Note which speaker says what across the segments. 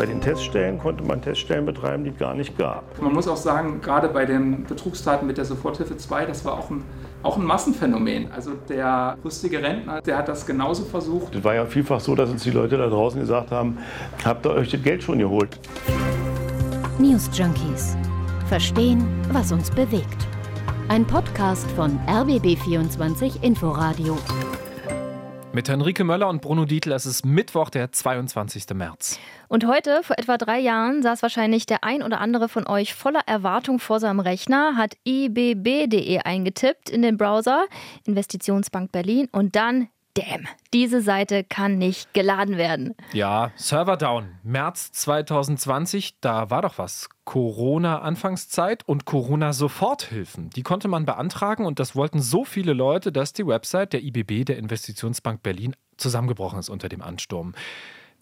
Speaker 1: Bei den Teststellen konnte man Teststellen betreiben, die es gar nicht gab.
Speaker 2: Man muss auch sagen, gerade bei den Betrugstaten mit der Soforthilfe 2, das war auch ein, auch ein Massenphänomen. Also der rüstige Rentner, der hat das genauso versucht.
Speaker 1: Es war ja vielfach so, dass uns die Leute da draußen gesagt haben, habt ihr euch das Geld schon geholt?
Speaker 3: News Junkies. Verstehen, was uns bewegt. Ein Podcast von RBB24 Inforadio.
Speaker 4: Mit Henrike Möller und Bruno Dietl, es ist Mittwoch, der 22. März.
Speaker 5: Und heute, vor etwa drei Jahren, saß wahrscheinlich der ein oder andere von euch voller Erwartung vor seinem Rechner, hat ibb.de eingetippt in den Browser, Investitionsbank Berlin, und dann Damn, diese Seite kann nicht geladen werden.
Speaker 4: Ja, Server down. März 2020, da war doch was. Corona-Anfangszeit und Corona-Soforthilfen. Die konnte man beantragen und das wollten so viele Leute, dass die Website der IBB, der Investitionsbank Berlin, zusammengebrochen ist unter dem Ansturm.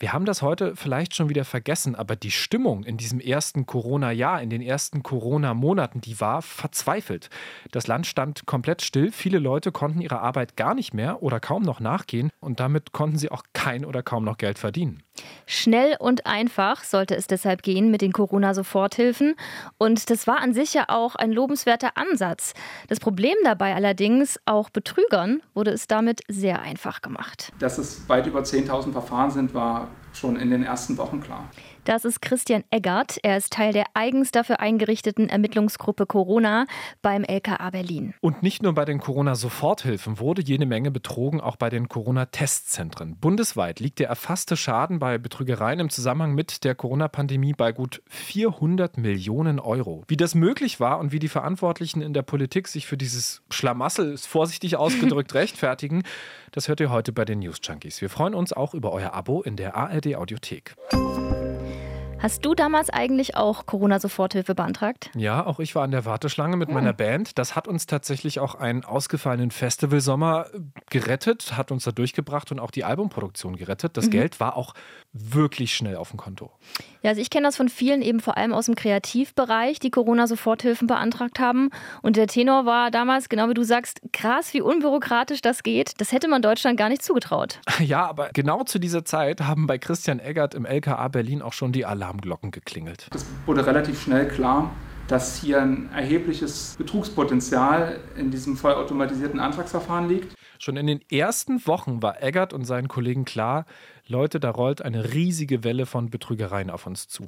Speaker 4: Wir haben das heute vielleicht schon wieder vergessen, aber die Stimmung in diesem ersten Corona-Jahr, in den ersten Corona-Monaten, die war verzweifelt. Das Land stand komplett still, viele Leute konnten ihrer Arbeit gar nicht mehr oder kaum noch nachgehen und damit konnten sie auch kein oder kaum noch Geld verdienen.
Speaker 5: Schnell und einfach sollte es deshalb gehen mit den Corona-Soforthilfen. Und das war an sich ja auch ein lobenswerter Ansatz. Das Problem dabei allerdings, auch Betrügern wurde es damit sehr einfach gemacht.
Speaker 2: Dass es weit über 10.000 Verfahren sind, war schon in den ersten Wochen klar.
Speaker 5: Das ist Christian Eggert. Er ist Teil der eigens dafür eingerichteten Ermittlungsgruppe Corona beim LKA Berlin.
Speaker 4: Und nicht nur bei den Corona-Soforthilfen wurde jede Menge betrogen, auch bei den Corona-Testzentren. Bundesweit liegt der erfasste Schaden bei Betrügereien im Zusammenhang mit der Corona-Pandemie bei gut 400 Millionen Euro. Wie das möglich war und wie die Verantwortlichen in der Politik sich für dieses Schlamassel, vorsichtig ausgedrückt, rechtfertigen, das hört ihr heute bei den News Junkies. Wir freuen uns auch über euer Abo in der ARD Audiothek.
Speaker 5: Hast du damals eigentlich auch Corona-Soforthilfe beantragt?
Speaker 4: Ja, auch ich war an der Warteschlange mit hm. meiner Band. Das hat uns tatsächlich auch einen ausgefallenen Festivalsommer gerettet, hat uns da durchgebracht und auch die Albumproduktion gerettet. Das mhm. Geld war auch wirklich schnell auf dem Konto.
Speaker 5: Ja, also ich kenne das von vielen eben vor allem aus dem Kreativbereich, die Corona-Soforthilfen beantragt haben. Und der Tenor war damals, genau wie du sagst, krass, wie unbürokratisch das geht. Das hätte man Deutschland gar nicht zugetraut.
Speaker 4: Ja, aber genau zu dieser Zeit haben bei Christian Eggert im LKA Berlin auch schon die Alarmglocken geklingelt.
Speaker 2: Es wurde relativ schnell klar, dass hier ein erhebliches Betrugspotenzial in diesem vollautomatisierten Antragsverfahren liegt.
Speaker 4: Schon in den ersten Wochen war Eggert und seinen Kollegen klar, Leute, da rollt eine riesige Welle von Betrügereien auf uns zu.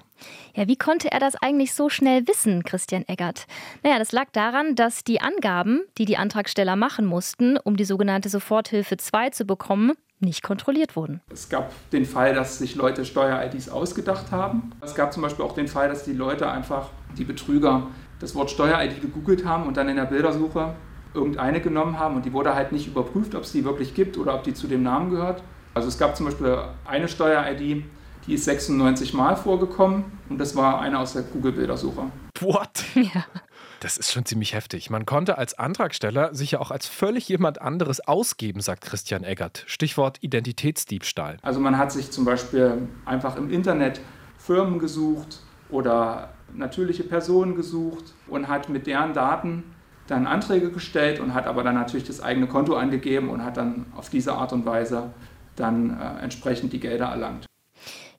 Speaker 5: Ja, wie konnte er das eigentlich so schnell wissen, Christian Eggert? Naja, das lag daran, dass die Angaben, die die Antragsteller machen mussten, um die sogenannte Soforthilfe 2 zu bekommen, nicht kontrolliert wurden.
Speaker 2: Es gab den Fall, dass sich Leute Steuer-IDs ausgedacht haben. Es gab zum Beispiel auch den Fall, dass die Leute einfach, die Betrüger, das Wort Steuer-ID gegoogelt haben und dann in der Bildersuche irgendeine genommen haben und die wurde halt nicht überprüft, ob es die wirklich gibt oder ob die zu dem Namen gehört. Also es gab zum Beispiel eine Steuer-ID, die ist 96 Mal vorgekommen und das war eine aus der Google-Bildersuche.
Speaker 4: What? Ja. Das ist schon ziemlich heftig. Man konnte als Antragsteller sich ja auch als völlig jemand anderes ausgeben, sagt Christian Eggert. Stichwort Identitätsdiebstahl.
Speaker 2: Also man hat sich zum Beispiel einfach im Internet Firmen gesucht oder natürliche Personen gesucht und hat mit deren Daten dann Anträge gestellt und hat aber dann natürlich das eigene Konto angegeben und hat dann auf diese Art und Weise dann äh, entsprechend die Gelder erlangt.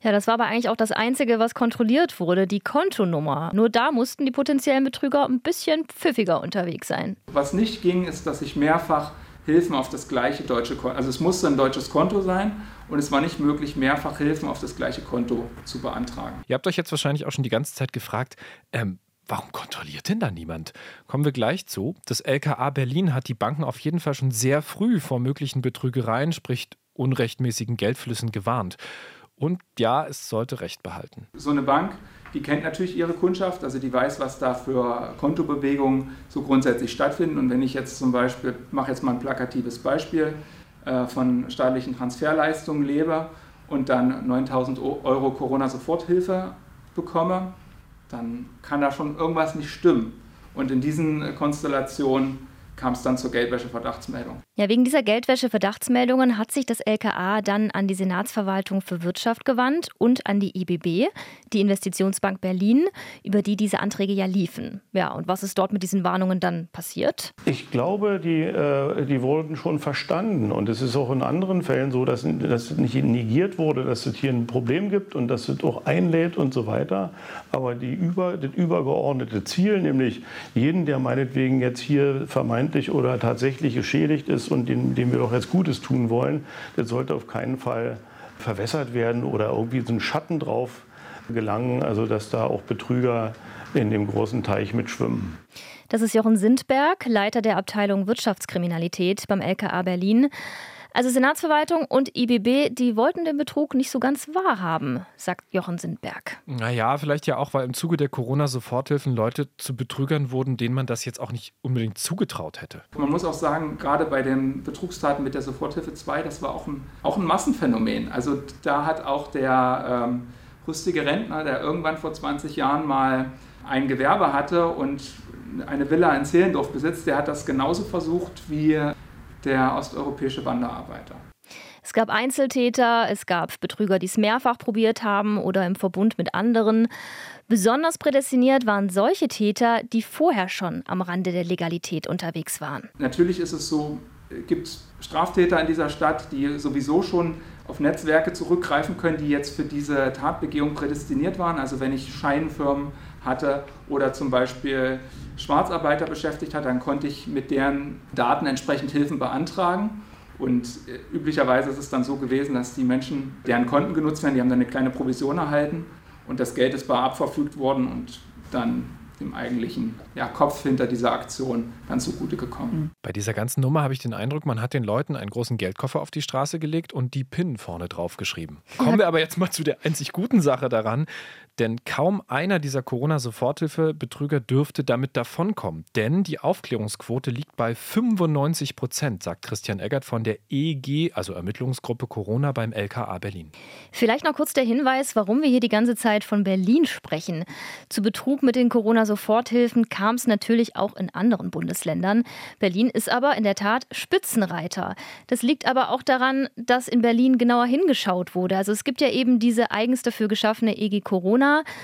Speaker 5: Ja, das war aber eigentlich auch das Einzige, was kontrolliert wurde, die Kontonummer. Nur da mussten die potenziellen Betrüger ein bisschen pfiffiger unterwegs sein.
Speaker 2: Was nicht ging, ist, dass ich mehrfach Hilfen auf das gleiche deutsche Konto, also es musste ein deutsches Konto sein und es war nicht möglich, mehrfach Hilfen auf das gleiche Konto zu beantragen.
Speaker 4: Ihr habt euch jetzt wahrscheinlich auch schon die ganze Zeit gefragt, ähm, Warum kontrolliert denn da niemand? Kommen wir gleich zu. Das LKA Berlin hat die Banken auf jeden Fall schon sehr früh vor möglichen Betrügereien, sprich unrechtmäßigen Geldflüssen gewarnt. Und ja, es sollte Recht behalten.
Speaker 2: So eine Bank, die kennt natürlich ihre Kundschaft, also die weiß, was da für Kontobewegungen so grundsätzlich stattfinden. Und wenn ich jetzt zum Beispiel, mache jetzt mal ein plakatives Beispiel, äh, von staatlichen Transferleistungen lebe und dann 9000 Euro Corona-Soforthilfe bekomme, dann kann da schon irgendwas nicht stimmen. Und in diesen Konstellationen kam es dann zur Geldwäsche-Verdachtsmeldung.
Speaker 5: Ja, wegen dieser Geldwäsche-Verdachtsmeldungen hat sich das LKA dann an die Senatsverwaltung für Wirtschaft gewandt und an die IBB, die Investitionsbank Berlin, über die diese Anträge ja liefen. Ja, und was ist dort mit diesen Warnungen dann passiert?
Speaker 1: Ich glaube, die, äh, die wurden schon verstanden. Und es ist auch in anderen Fällen so, dass, dass nicht negiert wurde, dass es hier ein Problem gibt und dass es auch einlädt und so weiter. Aber die über, das übergeordnete Ziel, nämlich jeden, der meinetwegen jetzt hier vermeint vermeintlich oder tatsächlich geschädigt ist und dem, dem wir doch jetzt Gutes tun wollen, das sollte auf keinen Fall verwässert werden oder irgendwie so ein Schatten drauf gelangen, also dass da auch Betrüger in dem großen Teich mitschwimmen.
Speaker 5: Das ist Jochen Sindberg, Leiter der Abteilung Wirtschaftskriminalität beim LKA Berlin. Also Senatsverwaltung und IBB, die wollten den Betrug nicht so ganz wahrhaben, sagt Jochen Sindberg.
Speaker 4: Naja, vielleicht ja auch, weil im Zuge der Corona-Soforthilfen Leute zu Betrügern wurden, denen man das jetzt auch nicht unbedingt zugetraut hätte.
Speaker 2: Man muss auch sagen, gerade bei den Betrugstaten mit der Soforthilfe 2, das war auch ein, auch ein Massenphänomen. Also da hat auch der ähm, rüstige Rentner, der irgendwann vor 20 Jahren mal ein Gewerbe hatte und eine Villa in Zehlendorf besitzt, der hat das genauso versucht wie der osteuropäische Wanderarbeiter.
Speaker 5: Es gab Einzeltäter, es gab Betrüger, die es mehrfach probiert haben oder im Verbund mit anderen. Besonders prädestiniert waren solche Täter, die vorher schon am Rande der Legalität unterwegs waren.
Speaker 2: Natürlich ist es so, gibt es Straftäter in dieser Stadt, die sowieso schon auf Netzwerke zurückgreifen können, die jetzt für diese Tatbegehung prädestiniert waren. Also wenn ich Scheinfirmen hatte oder zum Beispiel Schwarzarbeiter beschäftigt hat, dann konnte ich mit deren Daten entsprechend Hilfen beantragen. Und äh, üblicherweise ist es dann so gewesen, dass die Menschen, deren Konten genutzt werden, die haben dann eine kleine Provision erhalten und das Geld ist bar abverfügt worden und dann dem eigentlichen ja, Kopf hinter dieser Aktion dann zugute gekommen. Mhm.
Speaker 4: Bei dieser ganzen Nummer habe ich den Eindruck, man hat den Leuten einen großen Geldkoffer auf die Straße gelegt und die PIN vorne drauf geschrieben. Kommen wir aber jetzt mal zu der einzig guten Sache daran. Denn kaum einer dieser Corona-Soforthilfe-Betrüger dürfte damit davonkommen. Denn die Aufklärungsquote liegt bei 95 Prozent, sagt Christian Eggert von der EG, also Ermittlungsgruppe Corona beim LKA Berlin.
Speaker 5: Vielleicht noch kurz der Hinweis, warum wir hier die ganze Zeit von Berlin sprechen. Zu Betrug mit den Corona-Soforthilfen kam es natürlich auch in anderen Bundesländern. Berlin ist aber in der Tat Spitzenreiter. Das liegt aber auch daran, dass in Berlin genauer hingeschaut wurde. Also es gibt ja eben diese eigens dafür geschaffene EG Corona.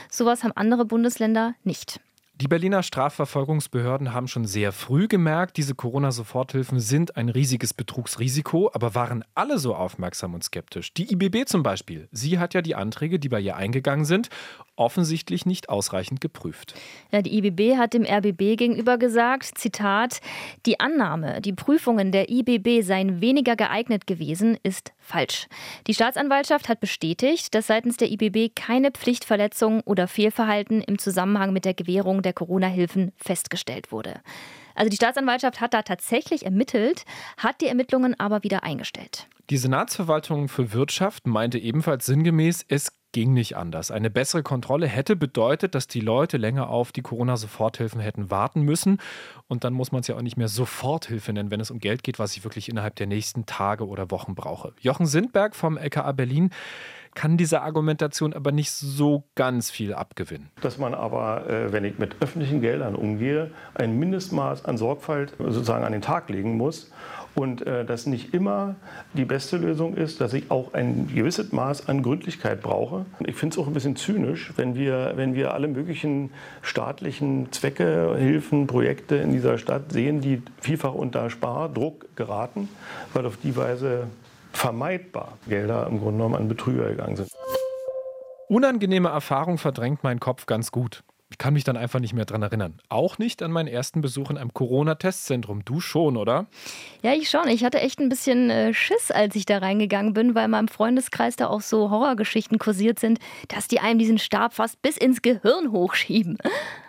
Speaker 5: Sowas haben andere Bundesländer nicht.
Speaker 4: Die Berliner Strafverfolgungsbehörden haben schon sehr früh gemerkt, diese Corona-Soforthilfen sind ein riesiges Betrugsrisiko, aber waren alle so aufmerksam und skeptisch. Die IBB zum Beispiel, sie hat ja die Anträge, die bei ihr eingegangen sind, offensichtlich nicht ausreichend geprüft.
Speaker 5: Ja, die IBB hat dem RBB gegenüber gesagt, Zitat, die Annahme, die Prüfungen der IBB seien weniger geeignet gewesen, ist falsch. Die Staatsanwaltschaft hat bestätigt, dass seitens der IBB keine Pflichtverletzung oder Fehlverhalten im Zusammenhang mit der Gewährung der Corona-Hilfen festgestellt wurde. Also die Staatsanwaltschaft hat da tatsächlich ermittelt, hat die Ermittlungen aber wieder eingestellt.
Speaker 4: Die Senatsverwaltung für Wirtschaft meinte ebenfalls sinngemäß, es ging nicht anders. Eine bessere Kontrolle hätte bedeutet, dass die Leute länger auf die Corona-Soforthilfen hätten warten müssen. Und dann muss man es ja auch nicht mehr Soforthilfe nennen, wenn es um Geld geht, was ich wirklich innerhalb der nächsten Tage oder Wochen brauche. Jochen Sindberg vom LKA Berlin kann dieser Argumentation aber nicht so ganz viel abgewinnen.
Speaker 1: Dass man aber, äh, wenn ich mit öffentlichen Geldern umgehe, ein Mindestmaß an Sorgfalt sozusagen an den Tag legen muss und äh, dass nicht immer die beste Lösung ist, dass ich auch ein gewisses Maß an Gründlichkeit brauche. Ich finde es auch ein bisschen zynisch, wenn wir, wenn wir alle möglichen staatlichen Zwecke, Hilfen, Projekte in dieser Stadt sehen, die vielfach unter Spardruck geraten, weil auf die Weise vermeidbar Gelder im Grunde genommen an Betrüger gegangen sind.
Speaker 4: Unangenehme Erfahrung verdrängt mein Kopf ganz gut. Ich kann mich dann einfach nicht mehr dran erinnern. Auch nicht an meinen ersten Besuch in einem Corona-Testzentrum. Du schon, oder?
Speaker 5: Ja, ich schon. Ich hatte echt ein bisschen äh, Schiss, als ich da reingegangen bin, weil in meinem Freundeskreis da auch so Horrorgeschichten kursiert sind, dass die einem diesen Stab fast bis ins Gehirn hochschieben.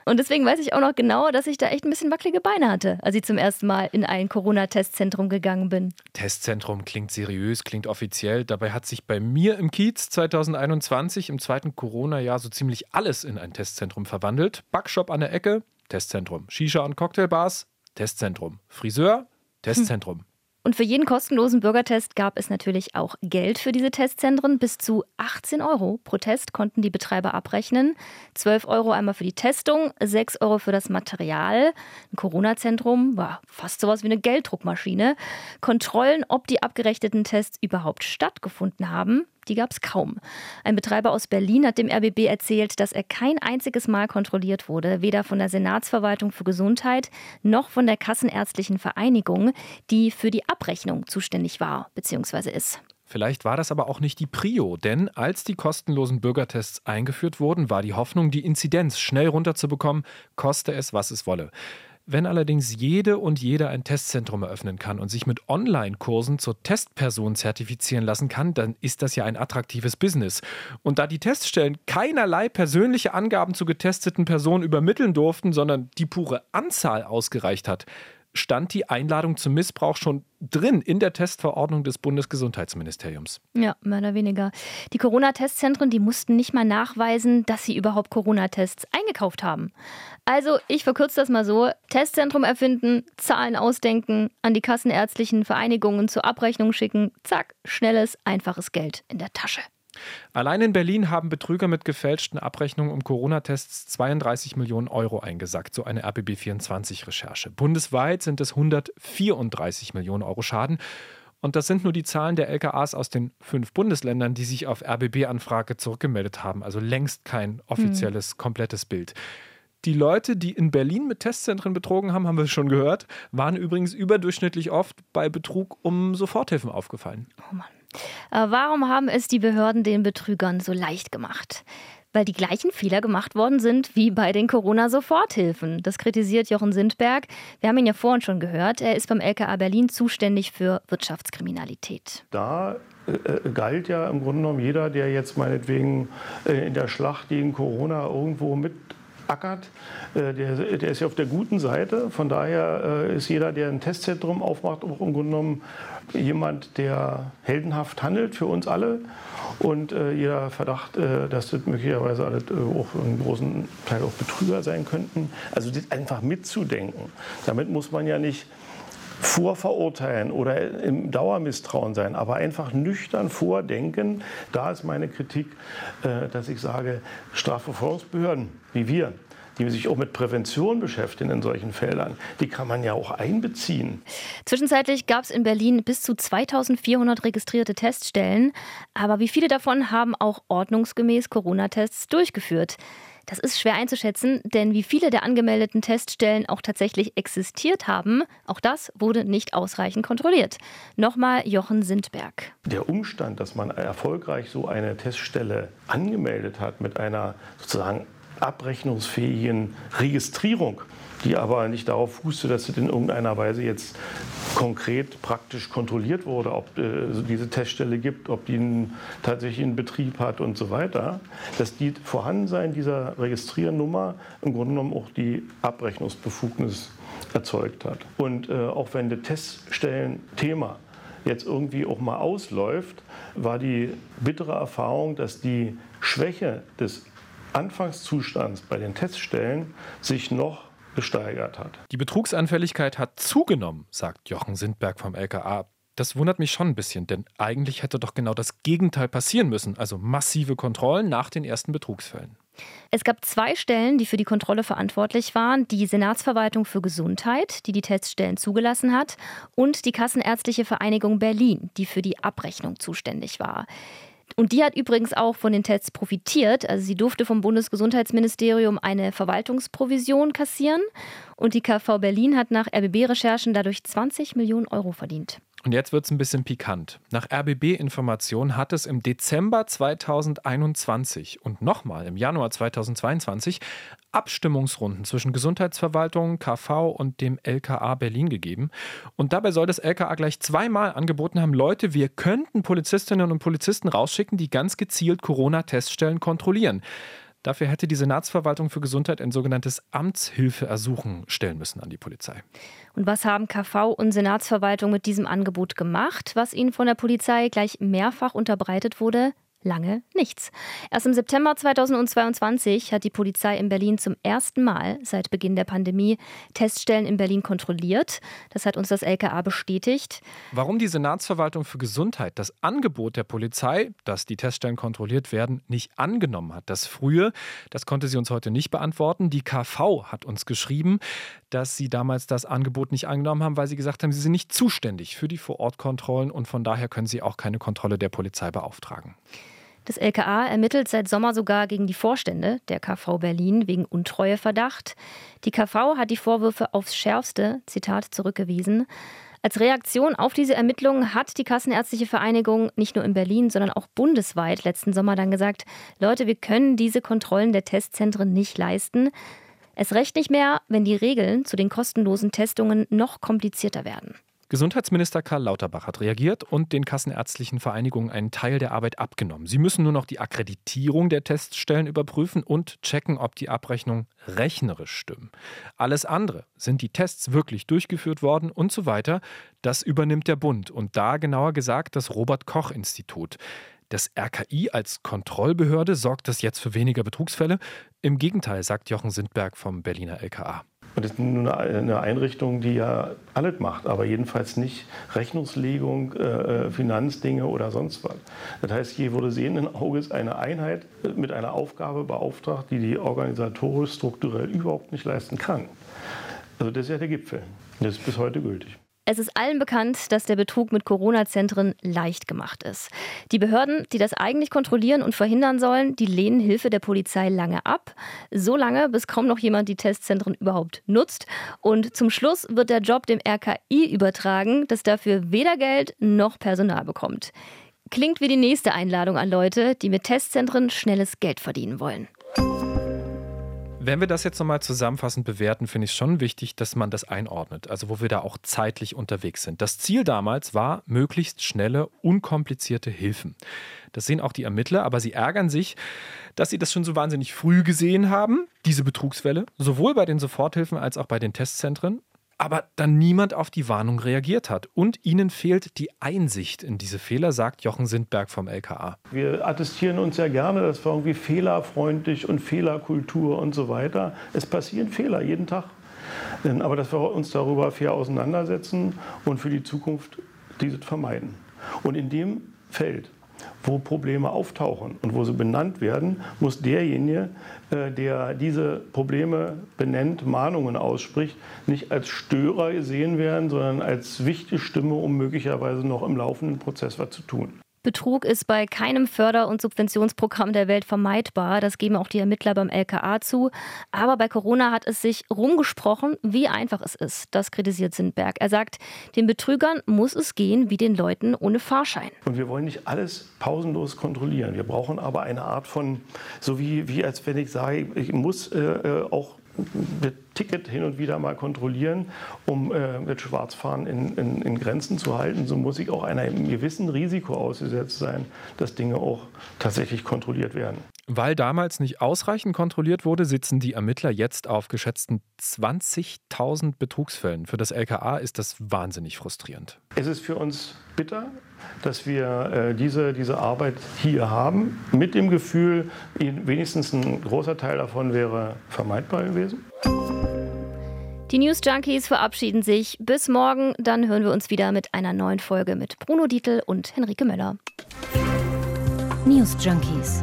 Speaker 5: Und deswegen weiß ich auch noch genau, dass ich da echt ein bisschen wackelige Beine hatte, als ich zum ersten Mal in ein Corona-Testzentrum gegangen bin.
Speaker 4: Testzentrum klingt seriös, klingt offiziell. Dabei hat sich bei mir im Kiez 2021 im zweiten Corona-Jahr so ziemlich alles in ein Testzentrum verwandelt. Backshop an der Ecke, Testzentrum. Shisha und Cocktailbars, Testzentrum. Friseur, Testzentrum. Hm.
Speaker 5: Und für jeden kostenlosen Bürgertest gab es natürlich auch Geld für diese Testzentren. Bis zu 18 Euro pro Test konnten die Betreiber abrechnen. 12 Euro einmal für die Testung, 6 Euro für das Material. Ein Corona-Zentrum war fast sowas wie eine Gelddruckmaschine. Kontrollen, ob die abgerechneten Tests überhaupt stattgefunden haben, die gab es kaum. Ein Betreiber aus Berlin hat dem RBB erzählt, dass er kein einziges Mal kontrolliert wurde, weder von der Senatsverwaltung für Gesundheit noch von der Kassenärztlichen Vereinigung, die für die Abrechnung zuständig war bzw. ist.
Speaker 4: Vielleicht war das aber auch nicht die Prio, denn als die kostenlosen Bürgertests eingeführt wurden, war die Hoffnung, die Inzidenz schnell runterzubekommen, koste es, was es wolle. Wenn allerdings jede und jeder ein Testzentrum eröffnen kann und sich mit Online-Kursen zur Testperson zertifizieren lassen kann, dann ist das ja ein attraktives Business. Und da die Teststellen keinerlei persönliche Angaben zu getesteten Personen übermitteln durften, sondern die pure Anzahl ausgereicht hat, stand die Einladung zum Missbrauch schon drin in der Testverordnung des Bundesgesundheitsministeriums.
Speaker 5: Ja, mehr oder weniger. Die Corona-Testzentren, die mussten nicht mal nachweisen, dass sie überhaupt Corona-Tests eingekauft haben. Also, ich verkürze das mal so: Testzentrum erfinden, Zahlen ausdenken, an die kassenärztlichen Vereinigungen zur Abrechnung schicken, zack, schnelles, einfaches Geld in der Tasche.
Speaker 4: Allein in Berlin haben Betrüger mit gefälschten Abrechnungen um Corona-Tests 32 Millionen Euro eingesackt, so eine RBB24-Recherche. Bundesweit sind es 134 Millionen Euro Schaden. Und das sind nur die Zahlen der LKAs aus den fünf Bundesländern, die sich auf RBB-Anfrage zurückgemeldet haben. Also längst kein offizielles, mhm. komplettes Bild. Die Leute, die in Berlin mit Testzentren betrogen haben, haben wir schon gehört, waren übrigens überdurchschnittlich oft bei Betrug um Soforthilfen aufgefallen.
Speaker 5: Oh Mann. Äh, warum haben es die Behörden den Betrügern so leicht gemacht? Weil die gleichen Fehler gemacht worden sind wie bei den Corona-Soforthilfen. Das kritisiert Jochen Sindberg. Wir haben ihn ja vorhin schon gehört. Er ist beim LKA Berlin zuständig für Wirtschaftskriminalität.
Speaker 1: Da äh, äh, galt ja im Grunde genommen jeder, der jetzt meinetwegen äh, in der Schlacht gegen Corona irgendwo mit ackert, äh, der, der, ist ja auf der guten Seite. Von daher äh, ist jeder, der ein Testzentrum aufmacht, auch im Grunde genommen jemand, der heldenhaft handelt für uns alle. Und äh, jeder Verdacht, äh, dass das möglicherweise alle äh, auch einen großen Teil auch Betrüger sein könnten. Also das einfach mitzudenken. Damit muss man ja nicht vorverurteilen oder im Dauermisstrauen sein, aber einfach nüchtern vordenken. Da ist meine Kritik, äh, dass ich sage, Strafverfolgungsbehörden wie wir, die sich auch mit Prävention beschäftigen in solchen Feldern, die kann man ja auch einbeziehen.
Speaker 5: Zwischenzeitlich gab es in Berlin bis zu 2400 registrierte Teststellen, aber wie viele davon haben auch ordnungsgemäß Corona-Tests durchgeführt? Das ist schwer einzuschätzen, denn wie viele der angemeldeten Teststellen auch tatsächlich existiert haben, auch das wurde nicht ausreichend kontrolliert. Nochmal Jochen Sindberg.
Speaker 1: Der Umstand, dass man erfolgreich so eine Teststelle angemeldet hat mit einer sozusagen abrechnungsfähigen Registrierung, die aber nicht darauf fußte, dass es in irgendeiner Weise jetzt konkret praktisch kontrolliert wurde, ob es äh, diese Teststelle gibt, ob die einen, tatsächlich einen Betrieb hat und so weiter, dass die Vorhandensein dieser Registriernummer im Grunde genommen auch die Abrechnungsbefugnis erzeugt hat. Und äh, auch wenn das Teststellenthema jetzt irgendwie auch mal ausläuft, war die bittere Erfahrung, dass die Schwäche des Anfangszustands bei den Teststellen sich noch gesteigert hat.
Speaker 4: Die Betrugsanfälligkeit hat zugenommen, sagt Jochen Sindberg vom LKA. Das wundert mich schon ein bisschen, denn eigentlich hätte doch genau das Gegenteil passieren müssen, also massive Kontrollen nach den ersten Betrugsfällen.
Speaker 5: Es gab zwei Stellen, die für die Kontrolle verantwortlich waren. Die Senatsverwaltung für Gesundheit, die die Teststellen zugelassen hat, und die Kassenärztliche Vereinigung Berlin, die für die Abrechnung zuständig war. Und die hat übrigens auch von den Tests profitiert. Also sie durfte vom Bundesgesundheitsministerium eine Verwaltungsprovision kassieren. Und die KV Berlin hat nach RBB-Recherchen dadurch 20 Millionen Euro verdient.
Speaker 4: Und jetzt wird es ein bisschen pikant. Nach RBB-Informationen hat es im Dezember 2021 und nochmal im Januar 2022 Abstimmungsrunden zwischen Gesundheitsverwaltung, KV und dem LKA Berlin gegeben. Und dabei soll das LKA gleich zweimal angeboten haben, Leute, wir könnten Polizistinnen und Polizisten rausschicken, die ganz gezielt Corona-Teststellen kontrollieren. Dafür hätte die Senatsverwaltung für Gesundheit ein sogenanntes Amtshilfeersuchen stellen müssen an die Polizei.
Speaker 5: Und was haben KV und Senatsverwaltung mit diesem Angebot gemacht, was ihnen von der Polizei gleich mehrfach unterbreitet wurde? Lange nichts. Erst im September 2022 hat die Polizei in Berlin zum ersten Mal seit Beginn der Pandemie Teststellen in Berlin kontrolliert. Das hat uns das LKA bestätigt.
Speaker 4: Warum die Senatsverwaltung für Gesundheit das Angebot der Polizei, dass die Teststellen kontrolliert werden, nicht angenommen hat, das frühe, das konnte sie uns heute nicht beantworten. Die KV hat uns geschrieben, dass sie damals das Angebot nicht angenommen haben, weil sie gesagt haben, sie sind nicht zuständig für die Vorortkontrollen und von daher können sie auch keine Kontrolle der Polizei beauftragen.
Speaker 5: Das LKA ermittelt seit Sommer sogar gegen die Vorstände der KV Berlin wegen Untreueverdacht. Die KV hat die Vorwürfe aufs Schärfste, Zitat, zurückgewiesen. Als Reaktion auf diese Ermittlungen hat die Kassenärztliche Vereinigung nicht nur in Berlin, sondern auch bundesweit letzten Sommer dann gesagt, Leute, wir können diese Kontrollen der Testzentren nicht leisten. Es recht nicht mehr, wenn die Regeln zu den kostenlosen Testungen noch komplizierter werden.
Speaker 4: Gesundheitsminister Karl Lauterbach hat reagiert und den kassenärztlichen Vereinigungen einen Teil der Arbeit abgenommen. Sie müssen nur noch die Akkreditierung der Teststellen überprüfen und checken, ob die Abrechnungen rechnerisch stimmen. Alles andere, sind die Tests wirklich durchgeführt worden und so weiter, das übernimmt der Bund und da genauer gesagt das Robert Koch Institut. Das RKI als Kontrollbehörde sorgt das jetzt für weniger Betrugsfälle? Im Gegenteil, sagt Jochen Sindberg vom Berliner LKA.
Speaker 1: Und das ist nur eine Einrichtung, die ja alles macht, aber jedenfalls nicht Rechnungslegung, äh, äh, Finanzdinge oder sonst was. Das heißt, hier wurde sehenden Auges eine Einheit mit einer Aufgabe beauftragt, die die organisatorisch strukturell überhaupt nicht leisten kann. Also das ist ja der Gipfel. Das ist bis heute gültig.
Speaker 5: Es ist allen bekannt, dass der Betrug mit Corona-Zentren leicht gemacht ist. Die Behörden, die das eigentlich kontrollieren und verhindern sollen, die lehnen Hilfe der Polizei lange ab. So lange, bis kaum noch jemand die Testzentren überhaupt nutzt. Und zum Schluss wird der Job dem RKI übertragen, das dafür weder Geld noch Personal bekommt. Klingt wie die nächste Einladung an Leute, die mit Testzentren schnelles Geld verdienen wollen.
Speaker 4: Wenn wir das jetzt nochmal zusammenfassend bewerten, finde ich es schon wichtig, dass man das einordnet, also wo wir da auch zeitlich unterwegs sind. Das Ziel damals war möglichst schnelle, unkomplizierte Hilfen. Das sehen auch die Ermittler, aber sie ärgern sich, dass sie das schon so wahnsinnig früh gesehen haben, diese Betrugswelle, sowohl bei den Soforthilfen als auch bei den Testzentren aber dann niemand auf die Warnung reagiert hat. Und ihnen fehlt die Einsicht in diese Fehler, sagt Jochen Sindberg vom LKA.
Speaker 1: Wir attestieren uns ja gerne, dass wir irgendwie fehlerfreundlich und Fehlerkultur und so weiter. Es passieren Fehler jeden Tag. Aber dass wir uns darüber fair auseinandersetzen und für die Zukunft diese vermeiden. Und in dem Feld wo Probleme auftauchen und wo sie benannt werden, muss derjenige, äh, der diese Probleme benennt, Mahnungen ausspricht, nicht als Störer gesehen werden, sondern als wichtige Stimme, um möglicherweise noch im laufenden Prozess was zu tun.
Speaker 5: Betrug ist bei keinem Förder- und Subventionsprogramm der Welt vermeidbar. Das geben auch die Ermittler beim LKA zu. Aber bei Corona hat es sich rumgesprochen, wie einfach es ist. Das kritisiert Sindberg. Er sagt, den Betrügern muss es gehen wie den Leuten ohne Fahrschein.
Speaker 1: Und wir wollen nicht alles pausenlos kontrollieren. Wir brauchen aber eine Art von, so wie, wie als wenn ich sage, ich muss äh, äh auch das Ticket hin und wieder mal kontrollieren, um äh, mit Schwarzfahren in, in, in, Grenzen zu halten. So muss ich auch einem gewissen Risiko ausgesetzt sein, dass Dinge auch tatsächlich kontrolliert werden.
Speaker 4: Weil damals nicht ausreichend kontrolliert wurde, sitzen die Ermittler jetzt auf geschätzten 20.000 Betrugsfällen. Für das LKA ist das wahnsinnig frustrierend.
Speaker 1: Es ist für uns bitter, dass wir äh, diese, diese Arbeit hier haben, mit dem Gefühl, wenigstens ein großer Teil davon wäre vermeidbar gewesen.
Speaker 5: Die News Junkies verabschieden sich. Bis morgen, dann hören wir uns wieder mit einer neuen Folge mit Bruno Dietl und Henrike Möller.
Speaker 3: News Junkies